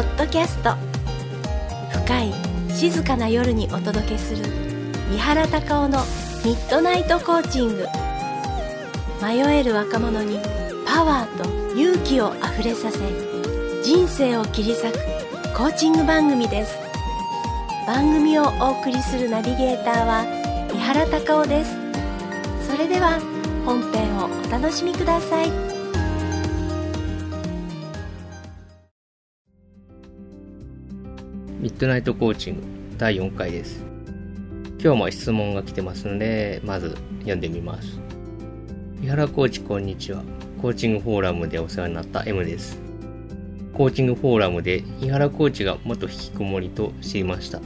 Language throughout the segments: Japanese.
ポッドキャスト。深い静かな夜にお届けする三原孝夫のミッドナイトコーチング。迷える若者にパワーと勇気をあふれさせ人生を切り裂くコーチング番組です。番組をお送りするナビゲーターは三原孝夫です。それでは本編をお楽しみください。ミッドナイトコーチング第4回です。今日も質問が来てますので、まず読んでみます。井原コーチこんにちは。コーチングフォーラムでお世話になった M です。コーチングフォーラムで井原コーチが元引きこもりと知りました。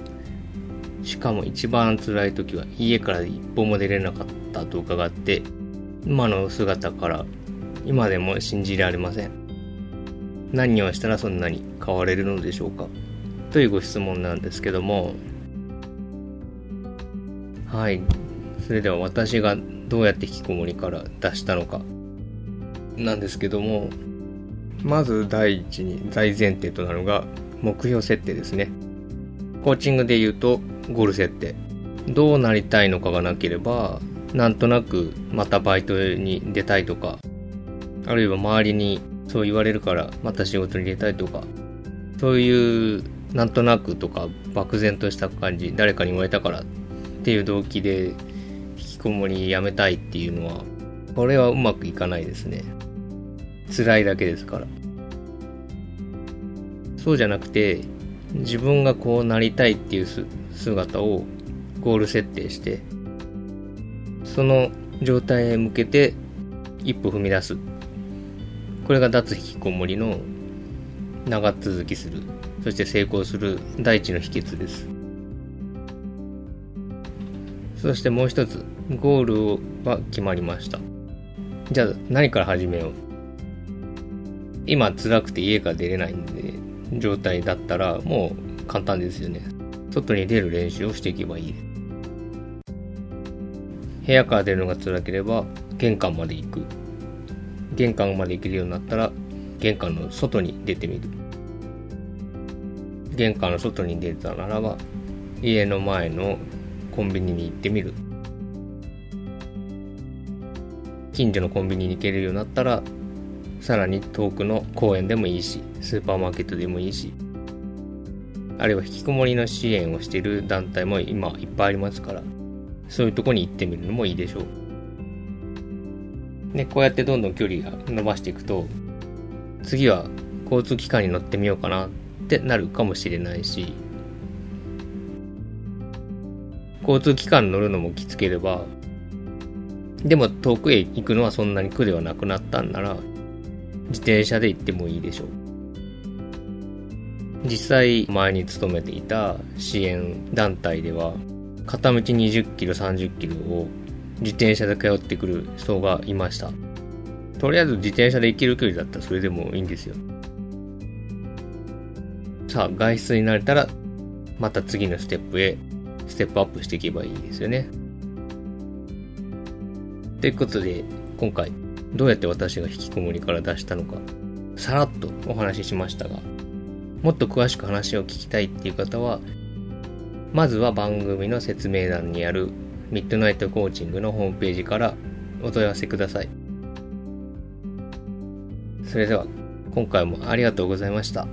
しかも一番辛い時は家から一歩も出れなかったと伺って、今の姿から今でも信じられません。何をしたらそんなに変われるのでしょうかというご質問なんですけども、はい。それでは私がどうやって引きこもりから出したのか、なんですけども、まず第一に大前提となるのが目標設定ですね。コーチングで言うとゴール設定。どうなりたいのかがなければ、なんとなくまたバイトに出たいとか、あるいは周りにそう言われるからまた仕事に出たいとか、そういうなんとなくとか漠然とした感じ誰かに言われたからっていう動機で引きこもりやめたいっていうのはこれはうまくいかないですね。辛いだけですから。そうじゃなくて自分がこうなりたいっていう姿をゴール設定してその状態へ向けて一歩踏み出す。これが脱引きこもりの長続きするそして成功する第一の秘訣です。そしてもう一つ、ゴールは決まりました。じゃあ何から始めよう？今辛くて家から出れないんで、状態だったらもう簡単ですよね。外に出る練習をしていけばいい。部屋から出るのが辛ければ玄関まで行く。玄関まで行けるようになったら玄関の外に出てみる。玄関の外に出たならば家の前のコンビニに行ってみる近所のコンビニに行けるようになったらさらに遠くの公園でもいいしスーパーマーケットでもいいしあるいは引きこもりの支援をしている団体も今いっぱいありますからそういうとこに行ってみるのもいいでしょうでこうやってどんどん距離が伸ばしていくと次は交通機関に乗ってみようかなってなるかもしれないし交通機関乗るのもきつければでも遠くへ行くのはそんなに苦ではなくなったんなら自転車で行ってもいいでしょう。実際前に勤めていた支援団体では片道20キロ30キロを自転車で通ってくる人がいました。とりあえず自転車で行ける距離だったらそれでもいいんですよさあ、外出になれたら、また次のステップへ、ステップアップしていけばいいですよね。ということで、今回、どうやって私が引きこもりから出したのか、さらっとお話ししましたが、もっと詳しく話を聞きたいっていう方は、まずは番組の説明欄にあるミッドナイトコーチングのホームページからお問い合わせください。それでは、今回もありがとうございました。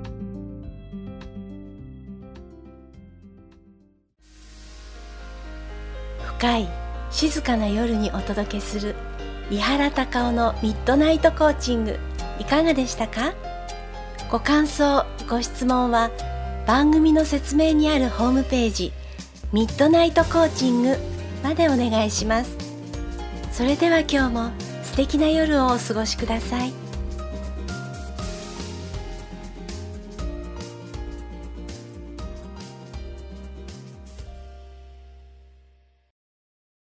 深い静かな夜にお届けする伊原隆夫のミッドナイトコーチングいかがでしたか？ご感想ご質問は番組の説明にあるホームページミッドナイトコーチングまでお願いしますそれでは今日も素敵な夜をお過ごしください。